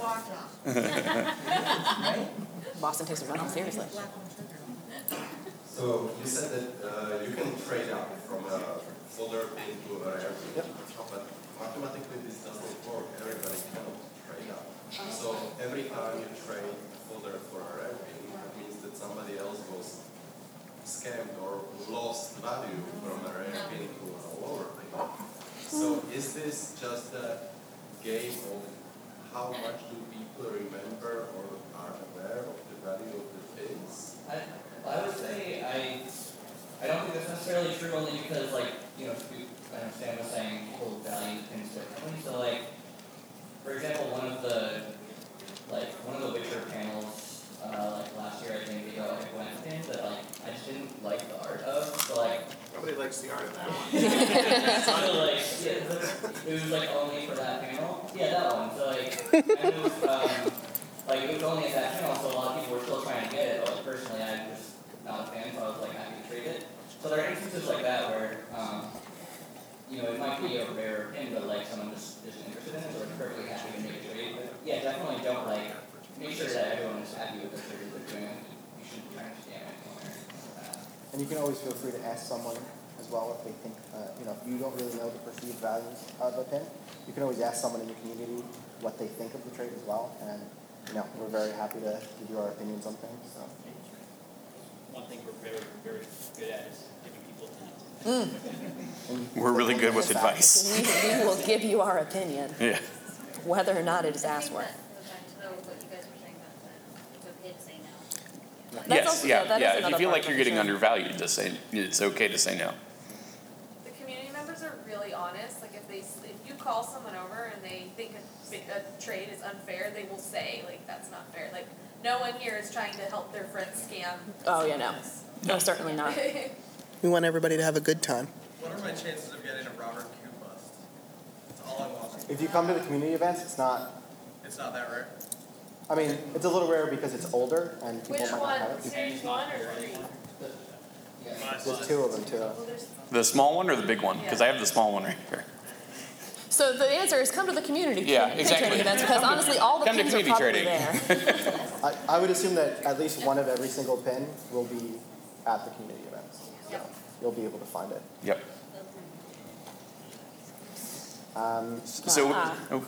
lockdown. Boston takes their mental seriously. So you said that uh, you can trade up from a folder pin to a rare. Yep. But mathematically this doesn't work. Everybody cannot trade up. So every time you trade a folder for a rare pin, that means that somebody else was scammed or lost value from a rare to a lower pin. So is this just a game of how much do people remember or are aware of the value of the pins? I, I would say I, I don't think that's necessarily true only because like, you know, I understand was saying people value pins differently, so like, for example, one of the, like, one of the Witcher panels, uh, like last year, I think, they got like Gwent pins that like, I just didn't like the art of, so like, nobody likes the art of that one. <laughs> so like, yeah, it was like only for that panel, yeah, that one, so like, and it was, um, like, it was only at that panel, so a lot of people were still trying to get it, but like personally, I'm just not a fan, so I was like happy to trade it. So there are instances like that where, um, you know, it might be a rare pin, but like someone just isn't interested in it, or is perfectly happy to make a trade, but yeah, definitely don't like, make sure that everyone is happy with the trade they're doing, you shouldn't try to scam anyone or anything like that. And you can always feel free to ask someone as well if they think, uh, you know, if you don't really know the perceived values of a pin, you can always ask someone in the community what they think of the trade as well. And, you know, we're very happy to give you our opinions on things, so. One thing we're very, very good at is giving people opinions. And We're really good with advice. we will give you our opinion, Yeah. whether or not it is I asked think for. that goes back to though what you guys were saying about the, it's okay to say no. That's Yes, also- yeah, that is yeah. If you another feel part like of you're getting sure. undervalued, just say, it's okay to say no. The community members are really honest, like if they, s- if you call someone over and they think a, a trade is unfair, they will say, like, that's not fair, like, no one here is trying to help their friends scam. Oh, yeah, no. No, certainly not. <laughs> We want everybody to have a good time. What are my chances of getting a Robert Q bust? That's all I want. If you come to the community events, it's not. It's not that rare. I mean, it's a little rare because it's older and people Which might not have it. series one or three? There's two of them too. The small one or the big one? Because I have the small one right here. So the answer is come to the community. Yeah, pin exactly. trading events because honestly, all the come to pins are community probably trading. there. <laughs> I, I would assume that at least one of every single pin will be at the community events. So you'll be able to find it. Yep. Um, So, oh,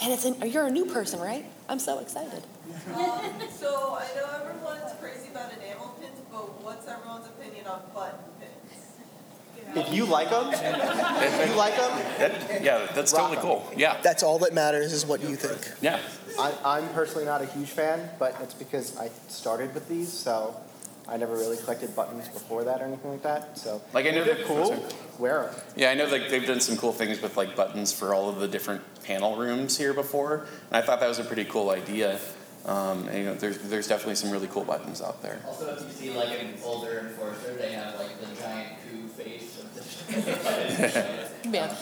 And it's an, you're a new person, right? I'm so excited. <laughs> So I know everyone's crazy about enamel pins, but what's everyone's opinion on button pins? If you like them, if you like them, that, yeah, that's totally cool. Yeah, That's all that matters is what you think. yeah. I, I'm personally not a huge fan, but it's because I started with these, so I never really collected buttons before that or anything like that. So Like, I know they're cool. Wear them. Yeah, I know like they've done some cool things with like buttons for all of the different panel rooms here before, and I thought that was a pretty cool idea. Um, and, you know, there's there's definitely some really cool buttons out there. Also, if you see like an older enforcer, they have like the giant coup face of the. <laughs> <laughs> Yeah.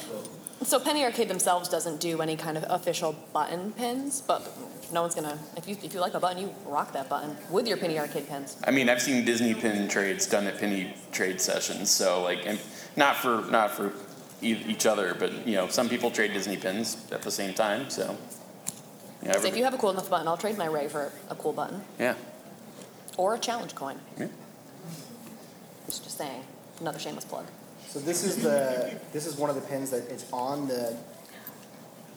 So Penny Arcade themselves doesn't do any kind of official button pins, but no one's gonna. If you if you like a button, you rock that button with your Penny Arcade pins. I mean, I've seen Disney pin trades done at penny trade sessions, so like, and not for not for e- each other, but you know, some people trade Disney pins at the same time. So, yeah, So if you have a cool enough button, I'll trade my Ray for a cool button yeah. or a challenge coin. Yeah. Just, just saying. Another shameless plug. So this is the this is one of the pins that it's on the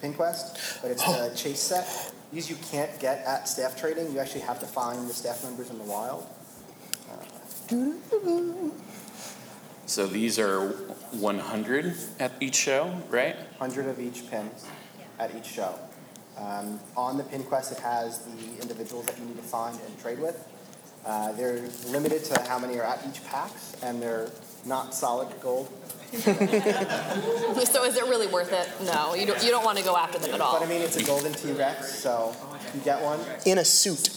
pin quest, but it's the <gasps> chase set. These you can't get at staff trading. You actually have to find the staff members in the wild. Uh, so these are 100 at each show, right? 100 of each pin at each show. Um, on the pin quest, it has the individuals that you need to find and trade with. Uh, they're limited to how many are at each PAX, and they're not solid gold. <laughs> so is it really worth it? No, you don't. You don't want to go after them at all. But I mean, it's a golden T Rex, so you get one. In a suit.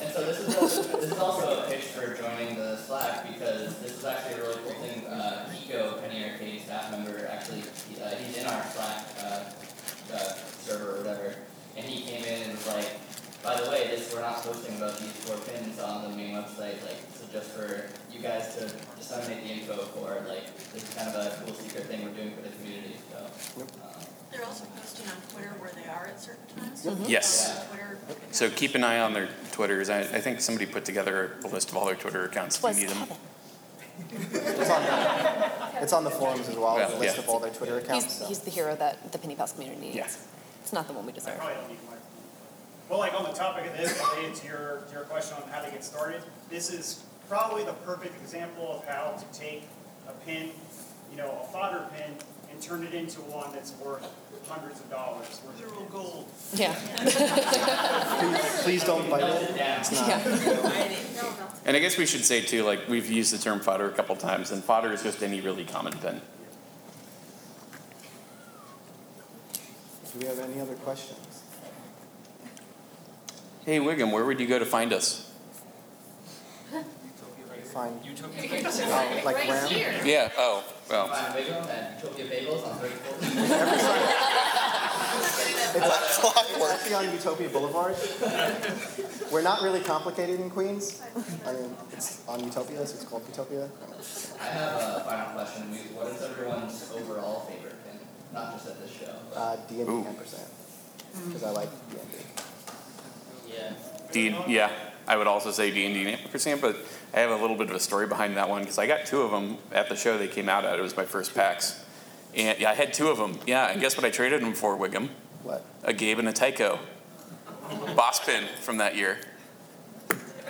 And so this is also, this is also a pitch for joining the Slack because this is actually a really cool thing. Uh, Kiko, Penny Arcade staff member, actually, he, uh, he's in our Slack uh, uh, server or whatever, and he came in and was like, by the way, this we're not posting about these four pins on the main website, like so just for you guys to disseminate the info for like this is kind of a cool secret thing we're doing for the community. So. uh, They're also posting on Twitter where they are at certain times. Mhm. Yes. So Twitter. So keep an eye on their Twitters. I, I think somebody put together a list of all their Twitter accounts if you Was need them. It's on the, it's on the forums as well, Yeah, the list yeah. of all their Twitter accounts. He's, so. he's the hero that the Penny Pals community needs. Yeah. It's not the one we I deserve. probably don't need more. Well, like on the topic of this, related to your, to your question on how to get started, this is probably the perfect example of how to take a pin, you know, a fodder pin, and turn it into one that's worth hundreds of dollars. Worth literal gold. Yeah. Please, please don't bite it. It's not. And I guess we should say too, like we've used the term fodder a couple times, and fodder is just any really common pin. Do we have any other questions? Hey Wiggum, where would you go to find us? Fine. <laughs> Utopia Oh, like Right Ram? here. Yeah. Oh. Well. Find Big Room at Utopia Bagels on 34th. <laughs> It's, it's actually on Utopia Boulevard. We're not really complicated in Queens. I mean, it's on Utopia, so it's called Utopia. I have a final question. What is everyone's overall favorite pin? Not just at this show. but- Uh, D and D ten percent, because I like D and D. Yeah. D, yeah, I would also say D and D percent, but I have a little bit of a story behind that one because I got two of them at the show they came out at. It was my first PAX, and yeah, I had two of them. Yeah, and guess what I traded them for, Wiggum? What? A Gabe and a Tycho, boss pin from that year.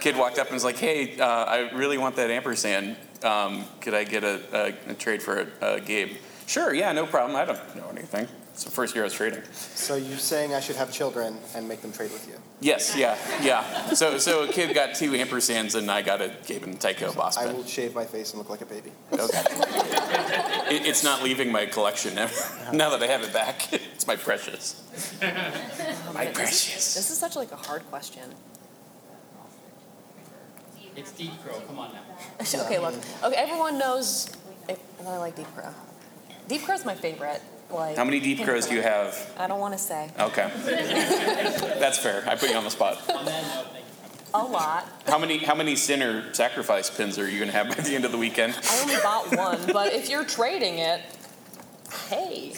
Kid walked up and was like, "Hey, uh, I really want that ampersand. Um, could I get a, a, a trade for a, a Gabe?" Sure, yeah, no problem. I don't know anything. It's the first year I was trading. So you're saying I should have children and make them trade with you? Yes, yeah, yeah. So, so a kid got two ampersands and I got a Gabe and Tycho boss I will shave my face and look like a baby. Okay. It, it's not leaving my collection now, <laughs> now that I have it back. <laughs> It's my precious. Oh <laughs> My goodness. precious. This is such like a hard question. It's Deep Crow, come on now. okay, look. Okay, everyone knows if, I like Deep Crow. Deep Crow's my favorite. Like How many deep crows do you have? I don't want to say. Okay. <laughs> That's fair. I put you on the spot. On that note, thank you. A lot. How many how many sinner sacrifice pins are you gonna have by the end of the weekend? I only bought one, but if you're trading it, hey.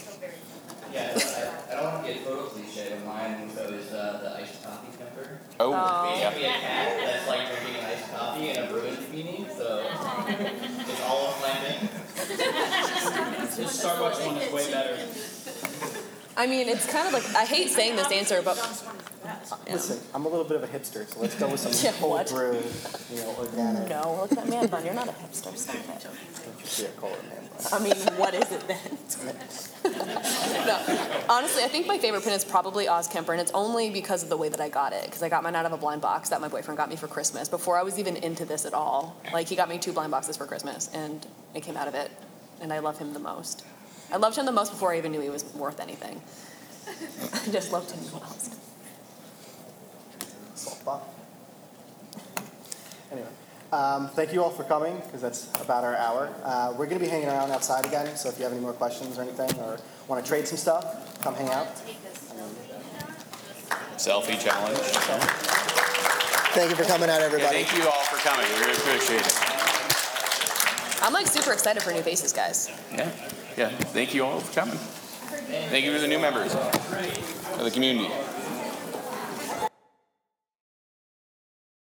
Yeah, I, I don't want to get photo cliche, but mine was always uh, the iced coffee temper. Oh, Oh. Basically a cat that's like drinking an iced coffee in a Bruins beanie, so <laughs> it's all of my thing. This Starbucks one is way better. I mean, it's kind of like I hate saying this answer, but Listen, I'm a little bit of a hipster, so let's go with some <laughs> Yeah, cold what? brew, you know, organic. no, look at man bun. You're not a hipster. Stop it. Don't you call it man bun. I mean, what is it then? <laughs> no, honestly, I think my favorite pin is probably Oz Kemper, and it's only because of the way that I got it. Because I got mine out of a blind box that my boyfriend got me for Christmas before I was even into this at all. Like he got me two blind boxes for Christmas, and it came out of it, and I love him the most. I loved him the most before I even knew he was worth anything. I just loved him the most. Salt. Anyway, um, thank you all for coming because that's about our hour. Uh, we're going to be hanging around outside again, so if you have any more questions or anything or want to trade some stuff, come hang out. Selfie challenge. Thank you for coming out, Yeah, everybody. thank you all for coming. We really appreciate it. I'm like super excited for new faces, guys. Yeah. Yeah. Thank you all for coming. Thank you for the new members of the community.